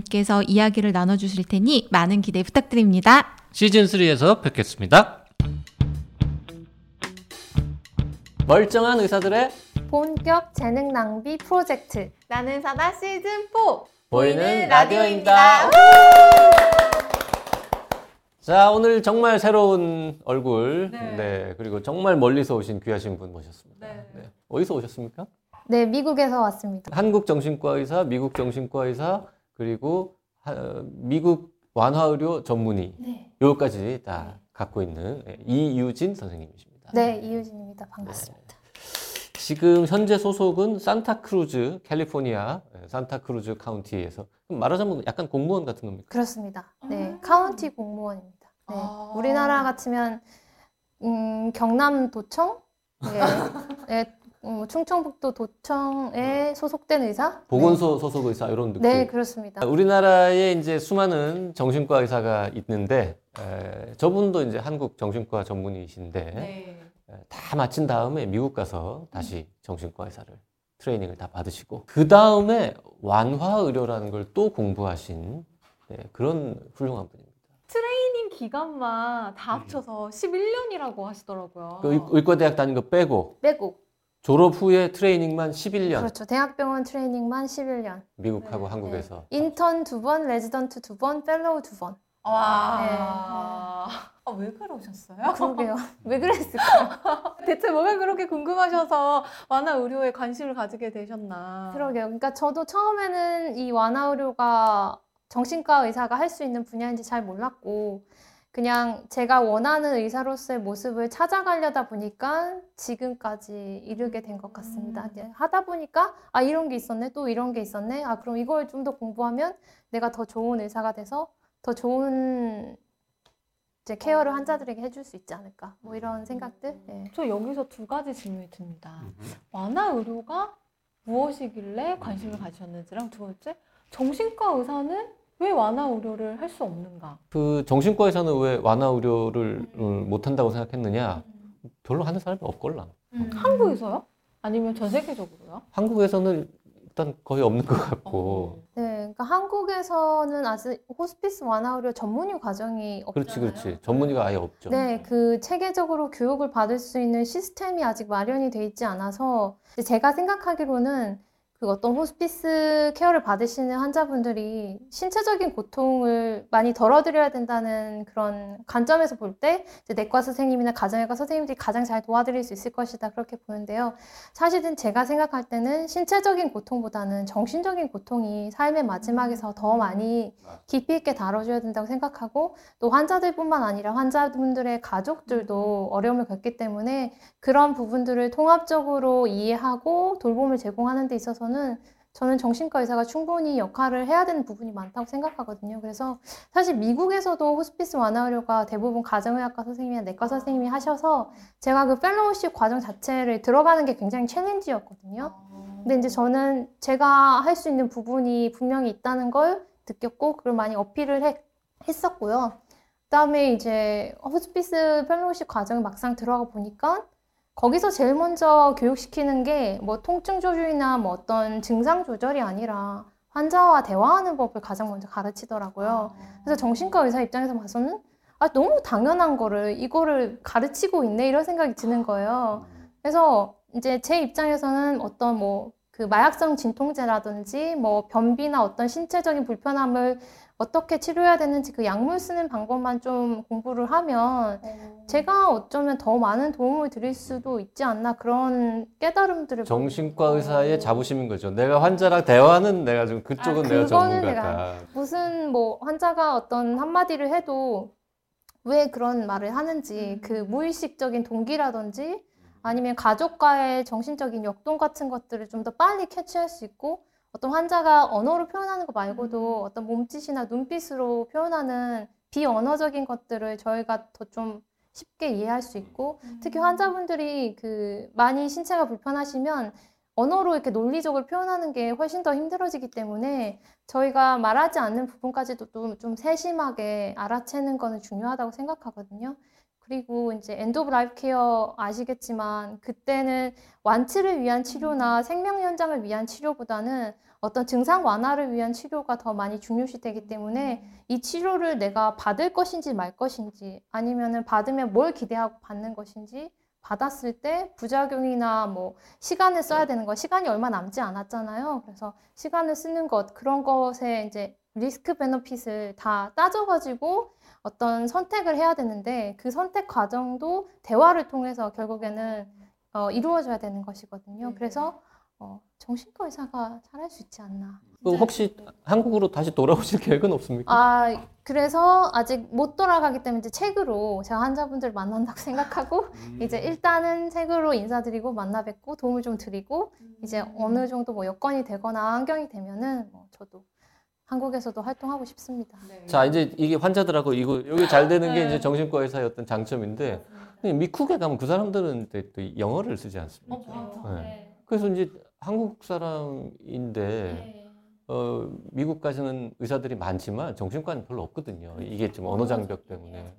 께서 이야기를 나눠주실 테니 많은 기대 부탁드립니다. 시즌3에서 뵙겠습니다. 멀쩡한 의사들의 본격 재능 낭비 프로젝트 나는 사다 시즌4 보이는 라디오입니다. 자, 오늘 정말 새로운 얼굴, 네. 네. 그리고 정말 멀리서 오신 귀하신 분 모셨습니다. 네. 네. 어디서 오셨습니까? 네 미국에서 왔습니다. 한국 정신과 의사, 미국 정신과 의사, 그리고 하- 미국 완화 의료 전문의, 네. 요까지 다 갖고 있는 예, 이유진 선생님이십니다. 네 이유진입니다. 반갑습니다. 지금 현재 소속은 산타크루즈, 캘리포니아 예, 산타크루즈 카운티에서 말하자면 약간 공무원 같은 겁니까? 그렇습니다. 네 카운티 공무원입니다. 네 아. 우리나라 같으면 음, 경남 도청, 네, 네 음, 충청북도 도청에 소속된 의사. 보건소 소속 의사 이런 느낌. 네, 네 그렇습니다. 우리나라에 이제 수많은 정신과 의사가 있는데 에, 저분도 이제 한국 정신과 전문의이신데 네. 에, 다 마친 다음에 미국 가서 다시 정신과 의사를 트레이닝을 다 받으시고 그 다음에 완화 의료라는 걸 또 공부하신 네, 그런 훌륭한 분입니다. 트레이닝 기간만 다 합쳐서 11년이라고 하시더라고요. 그 의- 의과대학 다닌 거 빼고 빼고 졸업 후에 트레이닝만 11년 그렇죠. 대학병원 트레이닝만 11년. 미국하고 네, 한국에서 인턴 두 번, 레지던트 두 번, fellow 두 번. 와. 아, 왜 그러셨어요? 그러게요. 왜 그랬을까요? 대체 뭐가 그렇게 궁금하셔서 완화 의료에 관심을 가지게 되셨나? 그러게요. 그러니까 저도 처음에는 이 완화 의료가 정신과 의사가 할 수 있는 분야인지 잘 몰랐고 그냥 제가 원하는 의사로서의 모습을 찾아가려다 보니까 지금까지 이르게 된 것 같습니다. 음. 하다 보니까 아 이런 게 있었네, 또 이런 게 있었네. 아 그럼 이걸 좀 더 공부하면 내가 더 좋은 의사가 돼서 더 좋은 이제 케어를 환자들에게 해줄 수 있지 않을까. 뭐 이런 생각들. 예. 저 여기서 두 가지 질문이 듭니다. 완화 의료가 무엇이길래 관심을 가지셨는지랑 두 번째, 정신과 의사는 왜 완화 의료를 할 수 없는가? 그 정신과 의사는 왜 완화 의료를 음, 못 한다고 생각했느냐? 별로 하는 사람이 없걸라. 한국에서요? 아니면 전 세계적으로요? 한국에서는 일단 거의 없는 것 같고. 네, 그러니까 한국에서는 아직 호스피스 완화 의료 전문의 과정이 없잖아요. 그렇지, 그렇지. 전문의가 아예 없죠. 네, 그 체계적으로 교육을 받을 수 있는 시스템이 아직 마련이 돼 있지 않아서 제가 생각하기로는 그그 어떤 호스피스 케어를 받으시는 환자분들이 신체적인 고통을 많이 덜어드려야 된다는 그런 관점에서 볼 때 내과 선생님이나 가정의과 선생님들이 가장 잘 도와드릴 수 있을 것이다 그렇게 보는데요. 사실은 제가 생각할 때는 신체적인 고통보다는 정신적인 고통이 삶의 마지막에서 더 많이 깊이 있게 다뤄줘야 된다고 생각하고 또 환자들뿐만 아니라 환자분들의 가족들도 어려움을 겪기 때문에 그런 부분들을 통합적으로 이해하고 돌봄을 제공하는 데 있어서는 있어서는 저는 정신과 의사가 충분히 역할을 해야 되는 부분이 많다고 생각하거든요. 그래서 사실 미국에서도 호스피스 완화 의료가 대부분 가정의학과 선생님이나 내과 선생님이 하셔서 제가 그 fellowship 과정 자체를 들어가는 게 굉장히 challenge였거든요. 근데 이제 저는 제가 할 수 있는 부분이 분명히 있다는 걸 느꼈고 그걸 많이 어필을 해, 했었고요. 그다음에 이제 호스피스 펠로우십 과정을 막상 들어가 보니까 거기서 제일 먼저 교육시키는 게 뭐 통증 조절이나 뭐 어떤 증상 조절이 아니라 환자와 대화하는 법을 가장 먼저 가르치더라고요. 그래서 정신과 의사 입장에서 봐서는 아, 너무 당연한 거를 이거를 가르치고 있네 이런 생각이 드는 거예요. 그래서 이제 제 입장에서는 어떤 뭐 그 마약성 진통제라든지 뭐 변비나 어떤 신체적인 불편함을 어떻게 치료해야 되는지 그 약물 쓰는 방법만 좀 공부를 하면 어... 제가 어쩌면 더 많은 도움을 드릴 수도 있지 않나 그런 깨달음들을 정신과 의사의 자부심인 거죠. 내가 환자랑 대화는 내가 좀 그쪽은 아, 내가 전문가다. 무슨 뭐 환자가 어떤 한마디를 해도 왜 그런 말을 하는지 그 음. 무의식적인 동기라든지 아니면 가족과의 정신적인 역동 같은 것들을 좀 더 빨리 캐치할 수 있고 어떤 환자가 언어로 표현하는 거 말고도 음. 어떤 몸짓이나 눈빛으로 표현하는 비언어적인 것들을 저희가 더 좀 쉽게 이해할 수 있고 음. 특히 환자분들이 그 많이 신체가 불편하시면 언어로 이렇게 논리적으로 표현하는 게 훨씬 더 힘들어지기 때문에 저희가 말하지 않는 부분까지도 좀, 좀 세심하게 알아채는 거는 중요하다고 생각하거든요. 그리고 이제 end of life care 아시겠지만 그때는 완치를 위한 치료나 생명 연장을 위한 치료보다는 어떤 증상 완화를 위한 치료가 더 많이 중요시 되기 때문에 이 치료를 내가 받을 것인지 말 것인지 아니면은 받으면 뭘 기대하고 받는 것인지 받았을 때 부작용이나 뭐 시간을 써야 되는 거 시간이 얼마 남지 않았잖아요. 그래서 시간을 쓰는 것 그런 것에 이제 리스크 베너핏을 다 따져가지고 어떤 선택을 해야 되는데 그 선택 과정도 대화를 통해서 결국에는 어, 이루어져야 되는 것이거든요. 네. 그래서 어, 정신과 의사가 잘할 수 있지 않나. 혹시 한국으로 다시 돌아오실 계획은 없습니까? 아, 그래서 아직 못 돌아가기 때문에 이제 책으로 제가 환자분들 만난다고 생각하고 음. 이제 일단은 책으로 인사드리고 만나 뵙고 도움을 좀 드리고 음. 이제 어느 정도 뭐 여건이 되거나 환경이 되면은 뭐 저도 한국에서도 활동하고 싶습니다. 네. 자, 이제 이게 환자들하고 이거 여기 잘 되는 게 이제 정신과 의사의 어떤 장점인데 미국에 가면 그 사람들은 또 영어를 쓰지 않습니까? 어, 네. 그래서 이제 한국 사람인데 네. 어, 미국까지는 의사들이 많지만 정신과는 별로 없거든요. 이게 좀 언어 장벽 때문에.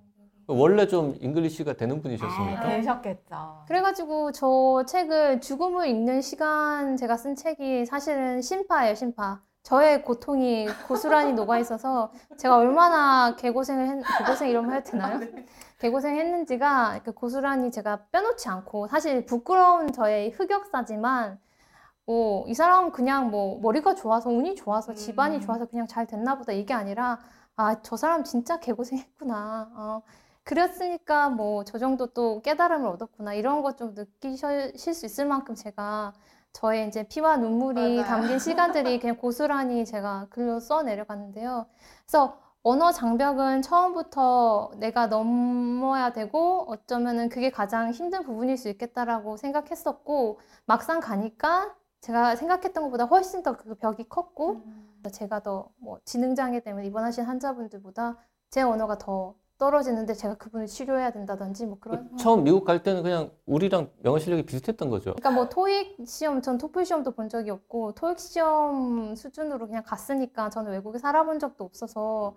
원래 좀 English가 되는 분이셨습니까? 아, 되셨겠죠. 그래가지고 저 책을 죽음을 읽는 시간 제가 쓴 책이 사실은 신파예요, 신파. 저의 고통이 고스란히 녹아 있어서 제가 얼마나 개고생을 했, 개고생 이러면 해도 되나요? 개고생 했는지가 고스란히 제가 빼놓지 않고 사실 부끄러운 저의 흑역사지만 뭐, 이 사람은 그냥 뭐, 머리가 좋아서, 운이 좋아서, 집안이 음. 좋아서 그냥 잘 됐나 보다. 이게 아니라, 아, 저 사람 진짜 개고생했구나. 어, 그랬으니까 뭐, 저 정도 또 깨달음을 얻었구나. 이런 것 좀 느끼실 수 있을 만큼 제가 저의 이제 피와 눈물이 맞아요. 담긴 시간들이 그냥 고스란히 제가 글로 써 내려갔는데요. 그래서 언어 장벽은 처음부터 내가 넘어야 되고 어쩌면은 그게 가장 힘든 부분일 수 있겠다라고 생각했었고 막상 가니까 제가 생각했던 것보다 훨씬 더 그 벽이 컸고 음. 제가 더 뭐 지능장애 때문에 입원하신 환자분들보다 제 언어가 더 떨어지는데 제가 그분을 치료해야 된다든지 뭐 그런 그 처음 미국 갈 때는 그냥 우리랑 영어 실력이 비슷했던 거죠. 그러니까 뭐 토익 시험 전 토플 시험도 본 적이 없고 토익 시험 수준으로 그냥 갔으니까 저는 외국에 살아본 적도 없어서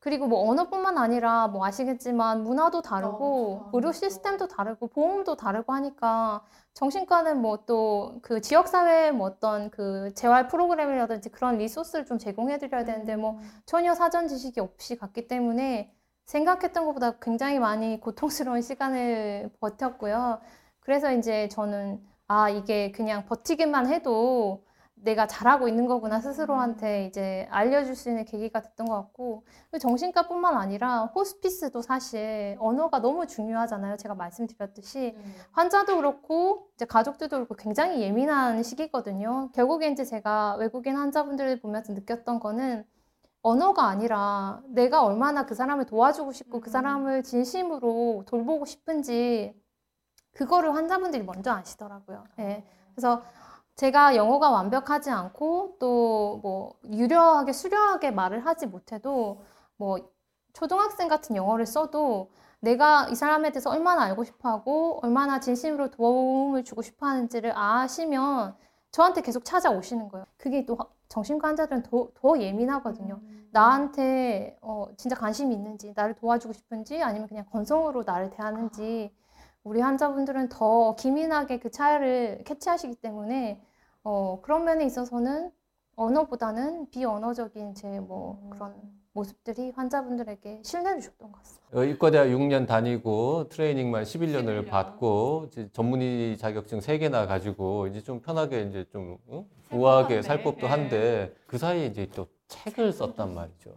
그리고 뭐 언어뿐만 아니라 뭐 아시겠지만 문화도 다르고 어, 의료 시스템도 다르고 보험도 다르고 하니까 정신과는 뭐 또 그 지역 사회 뭐 어떤 그 재활 프로그램이라든지 그런 리소스를 좀 제공해 드려야 되는데 뭐 음. 전혀 사전 지식이 없이 갔기 때문에 생각했던 것보다 굉장히 많이 고통스러운 시간을 버텼고요. 그래서 이제 저는 아 이게 그냥 버티기만 해도 내가 잘하고 있는 거구나 스스로한테 이제 알려줄 수 있는 계기가 됐던 것 같고 정신과뿐만 아니라 호스피스도 사실 언어가 너무 중요하잖아요. 제가 말씀드렸듯이 환자도 그렇고 이제 가족들도 그렇고 굉장히 예민한 시기거든요. 결국에 이제 제가 외국인 환자분들을 보면서 느꼈던 거는 언어가 아니라 내가 얼마나 그 사람을 도와주고 싶고 그 사람을 진심으로 돌보고 싶은지 그거를 환자분들이 먼저 아시더라고요. 예. 그래서 제가 영어가 완벽하지 않고 또 뭐 유려하게 수려하게 말을 하지 못해도 뭐 초등학생 같은 영어를 써도 내가 이 사람에 대해서 얼마나 알고 싶어 하고 얼마나 진심으로 도움을 주고 싶어 하는지를 아시면 저한테 계속 찾아오시는 거예요. 그게 또 정신과 환자들은 더, 더 예민하거든요. 나한테 어, 진짜 관심이 있는지, 나를 도와주고 싶은지, 아니면 그냥 건성으로 나를 대하는지, 우리 환자분들은 더 기민하게 그 차이를 캐치하시기 때문에 어, 그런 면에 있어서는 언어보다는 비언어적인 제 뭐 그런 모습들이 환자분들에게 신뢰를 줬던 것 같습니다. 어, 의과대학 6년 다니고 트레이닝만 11년을 받고 이제 전문의 자격증 3개나 가지고 이제 좀 편하게 이제 좀 응? 우아하게 살 법도 한데 그 사이에 이제 또 책을 썼단 말이죠.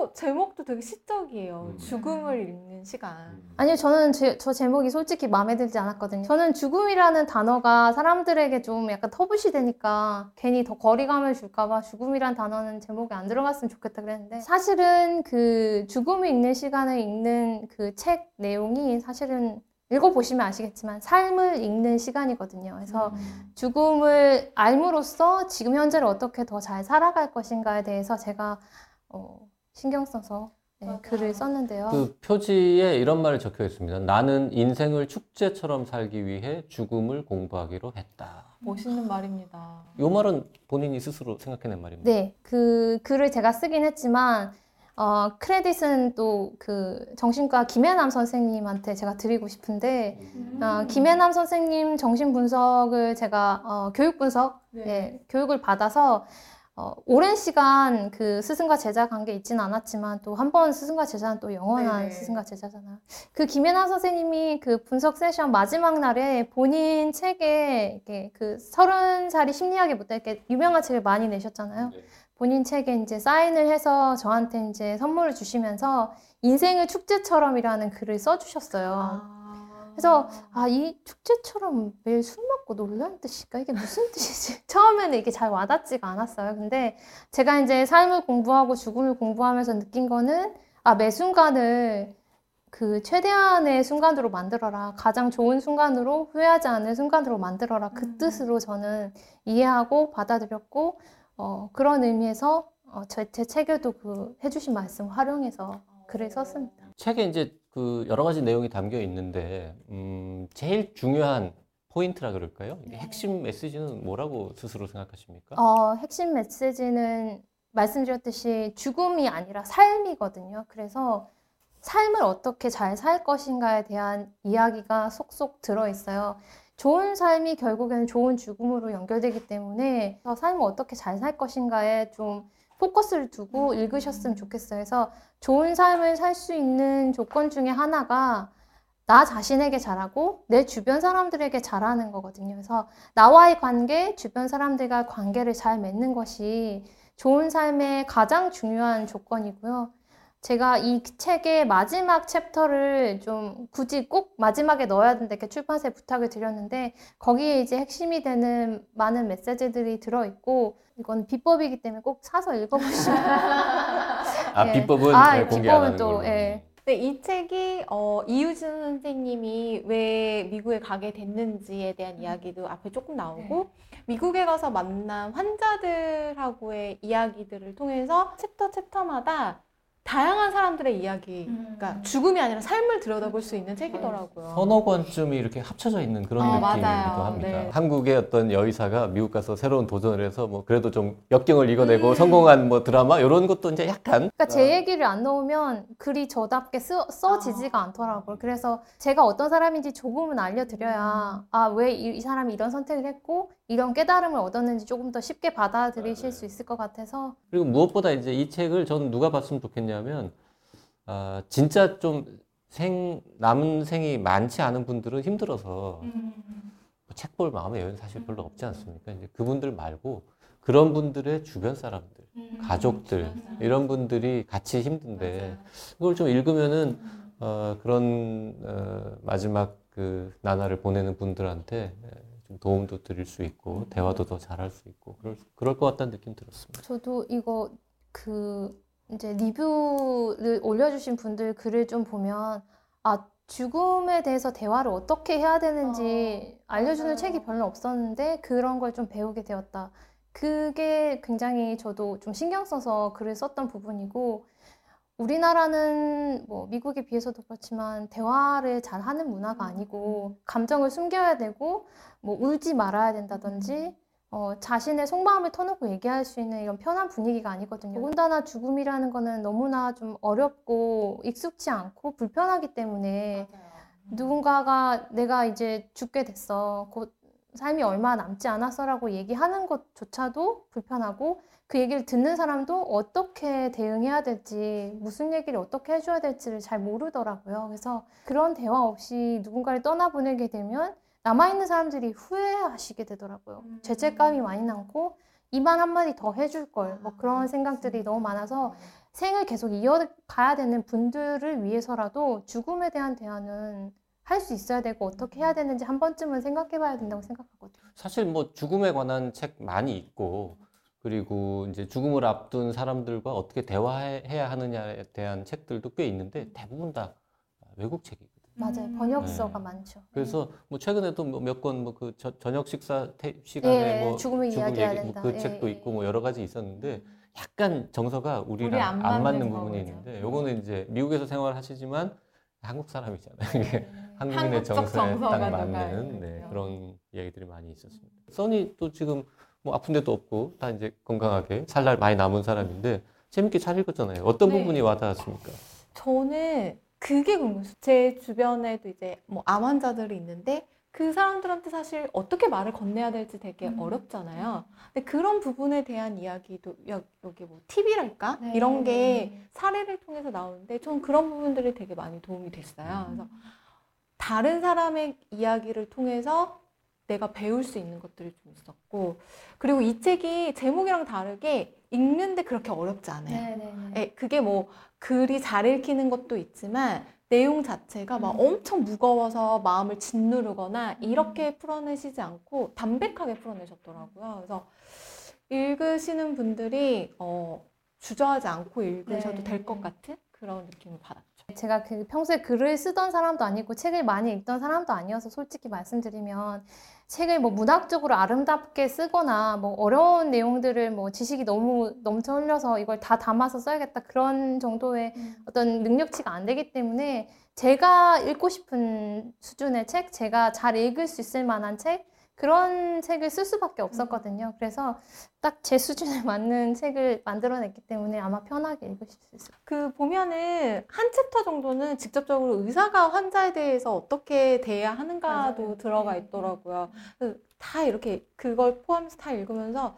또 제목도 되게 시적이에요. 음. 죽음을 읽는 시간. 아니요, 저는 제, 저 제목이 솔직히 마음에 들지 않았거든요. 저는 죽음이라는 단어가 사람들에게 좀 약간 터부시 되니까 괜히 더 거리감을 줄까봐 죽음이란 단어는 제목에 안 들어갔으면 좋겠다 그랬는데 사실은 그 죽음을 읽는 시간을 읽는 그 책 내용이 사실은 읽어보시면 아시겠지만 삶을 읽는 시간이거든요. 그래서 죽음을 알므로써 지금 현재를 어떻게 더 잘 살아갈 것인가에 대해서 제가 어, 신경 써서 네, 글을 썼는데요. 그 표지에 이런 말이 적혀 있습니다. 나는 인생을 축제처럼 살기 위해 죽음을 공부하기로 했다. 멋있는 말입니다. 이 말은 본인이 스스로 생각해낸 말입니다. 네, 그 글을 제가 쓰긴 했지만 어, 크레딧은 또 그 정신과 김혜남 선생님한테 제가 드리고 싶은데 어, 김혜남 선생님 정신 분석을 제가 어, 교육 분석 네. 예, 교육을 받아서 어, 오랜 시간 그 스승과 제자 관계 있지는 않았지만 또 한 번 스승과 제자는 또 영원한 네네. 스승과 제자잖아요. 그 김혜남 선생님이 그 분석 세션 마지막 날에 본인 책에 이렇게 그 서른 살이 심리학에부터 이렇게 유명한 책을 많이 내셨잖아요. 본인 책에 이제 사인을 해서 저한테 이제 선물을 주시면서 인생을 축제처럼이라는 글을 써주셨어요. 아. 그래서 아, 이 축제처럼 매일 술 먹고 놀라는 뜻일까? 이게 무슨 뜻이지? 처음에는 이게 잘 와닿지가 않았어요. 근데 제가 이제 삶을 공부하고 죽음을 공부하면서 느낀 거는 아, 매 순간을 그 최대한의 순간으로 만들어라. 가장 좋은 순간으로 후회하지 않을 순간으로 만들어라. 그 뜻으로 저는 이해하고 받아들였고 어, 그런 의미에서 어, 제, 제 책에도 그 해주신 말씀 활용해서 글을 썼습니다. 책에 이제 그 여러 가지 내용이 담겨 있는데 음, 제일 중요한 포인트라 그럴까요? 이게 핵심 메시지는 뭐라고 스스로 생각하십니까? 어, 핵심 메시지는 말씀드렸듯이 죽음이 아니라 삶이거든요. 그래서 삶을 어떻게 잘 살 것인가에 대한 이야기가 속속 들어 있어요. 좋은 삶이 결국에는 좋은 죽음으로 연결되기 때문에 저 삶을 어떻게 잘 살 것인가에 좀 포커스를 두고 읽으셨으면 좋겠어요. 그래서 좋은 삶을 살 수 있는 조건 중에 하나가 나 자신에게 잘하고 내 주변 사람들에게 잘하는 거거든요. 그래서 나와의 관계, 주변 사람들과 관계를 잘 맺는 것이 좋은 삶의 가장 중요한 조건이고요. 제가 이 책의 마지막 챕터를 좀 굳이 꼭 마지막에 넣어야 된다 이렇게 출판사에 부탁을 드렸는데 거기에 이제 핵심이 되는 많은 메시지들이 들어 있고 이건 비법이기 때문에 꼭 사서 읽어보시면 아, 예. 비법은 아, 네, 예, 공개 안 비법은 하는 또, 걸로. 예. 네, 이 책이 어, 이유진 선생님이 왜 미국에 가게 됐는지에 대한 이야기도 앞에 조금 나오고 미국에 가서 만난 환자들하고의 이야기들을 통해서 챕터 챕터마다 다양한 사람들의 이야기, 그러니까 죽음이 아니라 삶을 들여다볼 수 있는 책이더라고요. 서너 권쯤이 이렇게 합쳐져 있는 그런 어, 느낌이기도 맞아요. 합니다. 네. 한국의 어떤 여의사가 미국 가서 새로운 도전을 해서 뭐 그래도 좀 역경을 이겨내고 음. 성공한 뭐 드라마 이런 것도 이제 약간 그러니까 제 얘기를 안 넣으면 글이 저답게 써, 써지지가 않더라고요. 그래서 제가 어떤 사람인지 조금은 알려드려야 아, 왜 이 사람이 이런 선택을 했고 이런 깨달음을 얻었는지 조금 더 쉽게 받아들이실 수 있을 것 같아서. 그리고 무엇보다 이제 이 책을 저는 누가 봤으면 좋겠냐면 아, 진짜 좀 생, 남은 생이 많지 않은 분들은 힘들어서 책볼 마음의 여유는 사실 별로 없지 않습니까? 이제 그분들 말고 그런 분들의 주변 사람들, 음, 가족들 이런 분들이 같이 힘든데 그걸 좀 읽으면은 어, 그런 어, 마지막 그 나날을 보내는 분들한테 좀 도움도 드릴 수 있고 대화도 더 잘할 수 있고 그럴 그럴 것 같다는 느낌 들었습니다. 저도 이거 그 이제 리뷰를 올려주신 분들 글을 좀 보면 아 죽음에 대해서 대화를 어떻게 해야 되는지 알려주는 책이 별로 없었는데 그런 걸 좀 배우게 되었다. 그게 굉장히 저도 좀 신경 써서 글을 썼던 부분이고 우리나라는 뭐 미국에 비해서도 그렇지만 대화를 잘 하는 문화가 아니고 감정을 숨겨야 되고 뭐 울지 말아야 된다든지 어, 자신의 속마음을 터놓고 얘기할 수 있는 이런 편한 분위기가 아니거든요. 더군다나 죽음이라는 거는 너무나 좀 어렵고 익숙치 않고 불편하기 때문에 누군가가 내가 이제 죽게 됐어. 곧 삶이 얼마 남지 않았어라고 얘기하는 것조차도 불편하고 그 얘기를 듣는 사람도 어떻게 대응해야 될지, 무슨 얘기를 어떻게 해줘야 될지를 잘 모르더라고요. 그래서 그런 대화 없이 누군가를 떠나보내게 되면 남아있는 사람들이 후회하시게 되더라고요. 죄책감이 많이 남고 이 말 한마디 더 해줄 걸, 뭐 그런 생각들이 너무 많아서 생을 계속 이어가야 되는 분들을 위해서라도 죽음에 대한 대화는 할 수 있어야 되고 어떻게 해야 되는지 한 번쯤은 생각해 봐야 된다고 생각하거든요. 사실 뭐 죽음에 관한 책 많이 있고 그리고 이제 죽음을 앞둔 사람들과 어떻게 대화해야 하느냐에 대한 책들도 꽤 있는데 대부분 다 외국 책이거든요. 맞아요. 번역서가 네. 많죠. 그래서 뭐 최근에도 몇 권 뭐 그 저녁 식사 테- 시간에 예, 뭐 죽음을 죽음 이야기해야 얘기 된다. 뭐그 예, 책도 예, 있고 예. 뭐 여러 가지 있었는데 약간 정서가 우리랑 우리 안안 맞는 맞는 부분이 거군요. 있는데 요거는 이제 미국에서 생활하시지만 한국 사람이잖아요. 한국인의 정서에 딱 맞는 네. 그런 이야기들이 많이 있었습니다. 써니 또 지금 뭐 아픈 데도 없고 다 이제 건강하게 살 날 많이 남은 사람인데 재밌게 잘 읽었잖아요. 어떤 네. 부분이 와닿았습니까? 저는 그게 궁금해요. 제 주변에도 이제 뭐 암 환자들이 있는데 그 사람들한테 사실 어떻게 말을 건네야 될지 되게 음. 어렵잖아요. 근데 그런 부분에 대한 이야기도 여- 여기 뭐 팁이랄까? 네, 이런 게 네. 사례를 통해서 나오는데 전 그런 부분들이 되게 많이 도움이 됐어요. 음. 그래서 다른 사람의 이야기를 통해서 내가 배울 수 있는 것들이 좀 있었고 그리고 이 책이 제목이랑 다르게 읽는데 그렇게 어렵지 않아요. 네네네. 예, 그게 뭐 글이 잘 읽히는 것도 있지만 내용 자체가 막 음. 엄청 무거워서 마음을 짓누르거나 이렇게 풀어내시지 않고 담백하게 풀어내셨더라고요. 그래서 읽으시는 분들이 어, 주저하지 않고 읽으셔도 네. 될것 같은 그런 느낌을 받았죠. 제가 그 평소에 글을 쓰던 사람도 아니고 책을 많이 읽던 사람도 아니어서 솔직히 말씀드리면 책을 뭐 문학적으로 아름답게 쓰거나 뭐 어려운 내용들을 뭐 지식이 너무 넘쳐 흘려서 이걸 다 담아서 써야겠다 그런 정도의 어떤 능력치가 안 되기 때문에 제가 읽고 싶은 수준의 책, 제가 잘 읽을 수 있을 만한 책 그런 책을 쓸 수밖에 없었거든요. 그래서 딱 제 수준에 맞는 책을 만들어냈기 때문에 아마 편하게 읽으실 수 있을 그 보면은 한 챕터 정도는 직접적으로 의사가 환자에 대해서 어떻게 대해야 하는가도 맞아요. 들어가 네. 있더라고요. 그래서 다 이렇게 그걸 포함해서 다 읽으면서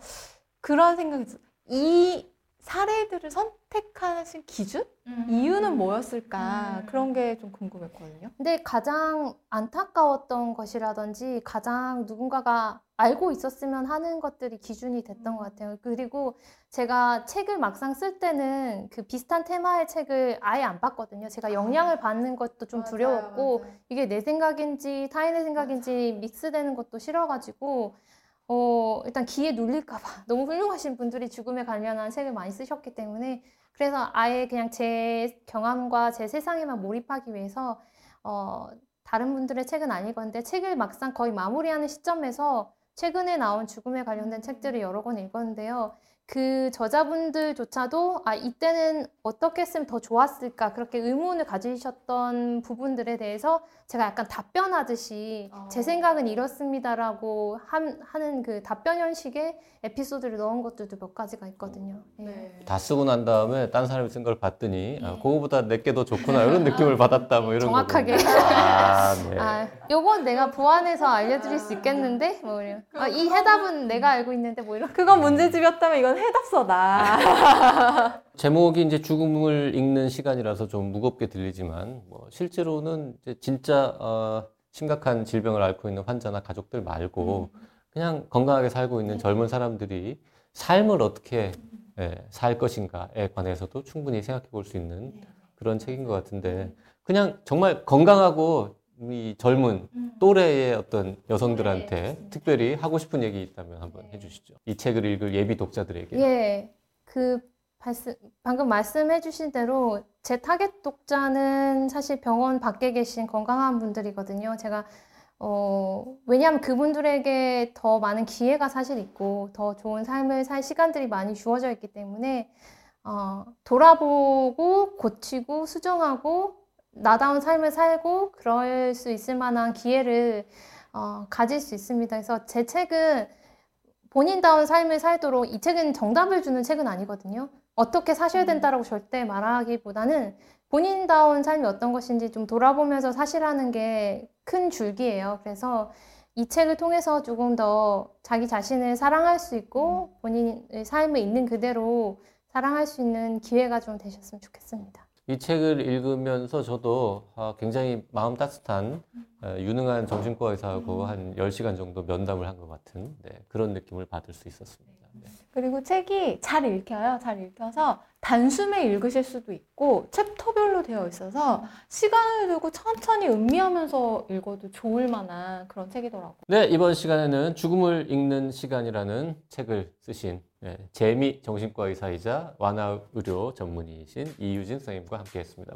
그런 생각이 들어요. 이 사례들을 선택하신 기준? 이유는 뭐였을까? 음. 그런 게 좀 궁금했거든요. 근데 가장 안타까웠던 것이라든지 가장 누군가가 알고 있었으면 하는 것들이 기준이 됐던 것 같아요. 그리고 제가 책을 막상 쓸 때는 그 비슷한 테마의 책을 아예 안 봤거든요. 제가 영향을 받는 것도 좀 두려웠고 이게 내 생각인지 타인의 생각인지 믹스되는 것도 싫어가지고 어, 일단 기에 눌릴까봐. 너무 훌륭하신 분들이 죽음에 관련한 책을 많이 쓰셨기 때문에. 그래서 아예 그냥 제 경험과 제 세상에만 몰입하기 위해서 어, 다른 분들의 책은 안 읽었는데 책을 막상 거의 마무리하는 시점에서 최근에 나온 죽음에 관련된 책들을 여러 권 읽었는데요. 그 저자분들조차도 아, 이때는 어떻게 했으면 더 좋았을까 그렇게 의문을 가지셨던 부분들에 대해서 제가 약간 답변하듯이 제 어. 생각은 이렇습니다라고 한, 하는 그 답변 형식의 에피소드를 넣은 것들도 몇 가지가 있거든요. 예. 다 쓰고 난 다음에 딴 사람이 쓴 걸 봤더니 아, 그거보다 내게 더 좋구나 이런 느낌을 받았다 뭐 이런 정확하게. 아, 네. 아, 요건 내가 보완해서 알려드릴 수 있겠는데? 뭐 이런. 아, 이 해답은 내가 알고 있는데 뭐 이런. 그건 문제집이었다면 이건 해답서다. 제목이 이제 죽음을 읽는 시간이라서 좀 무겁게 들리지만 뭐 실제로는 이제 진짜 어, 심각한 질병을 앓고 있는 환자나 가족들 말고 그냥 건강하게 살고 있는 젊은 사람들이 삶을 어떻게 예, 살 것인가에 관해서도 충분히 생각해 볼 수 있는 그런 책인 것 같은데 그냥 정말 건강하고 이 젊은 또래의 어떤 여성들한테 특별히 하고 싶은 얘기 있다면 한번 해주시죠. 이 책을 읽을 예비 독자들에게. 예, 그 말씀, 방금 말씀해 주신 대로 제 타겟 독자는 사실 병원 밖에 계신 건강한 분들이거든요. 제가 어, 왜냐하면 그분들에게 더 많은 기회가 사실 있고 더 좋은 삶을 살 시간들이 많이 주어져 있기 때문에 어, 돌아보고 고치고 수정하고 나다운 삶을 살고 그럴 수 있을 만한 기회를 어, 가질 수 있습니다. 그래서 제 책은 본인다운 삶을 살도록 이 책은 정답을 주는 책은 아니거든요. 어떻게 사셔야 된다라고 절대 말하기보다는 본인다운 삶이 어떤 것인지 좀 돌아보면서 사시라는 게 큰 줄기예요. 그래서 이 책을 통해서 조금 더 자기 자신을 사랑할 수 있고 본인의 삶을 있는 그대로 사랑할 수 있는 기회가 좀 되셨으면 좋겠습니다. 이 책을 읽으면서 저도 아, 굉장히 마음 따뜻한 어, 유능한 정신과 의사하고 한 10시간 정도 면담을 한 것 같은 네, 그런 느낌을 받을 수 있었습니다. 네. 그리고 책이 잘 읽혀요. 잘 읽혀서 단숨에 읽으실 수도 있고 챕터별로 되어 있어서 시간을 두고 천천히 음미하면서 읽어도 좋을 만한 그런 책이더라고요. 네, 이번 시간에는 죽음을 읽는 시간이라는 책을 쓰신 네, 재미 정신과 의사이자 완화 의료 전문의이신 이유진 선생님과 함께 했습니다.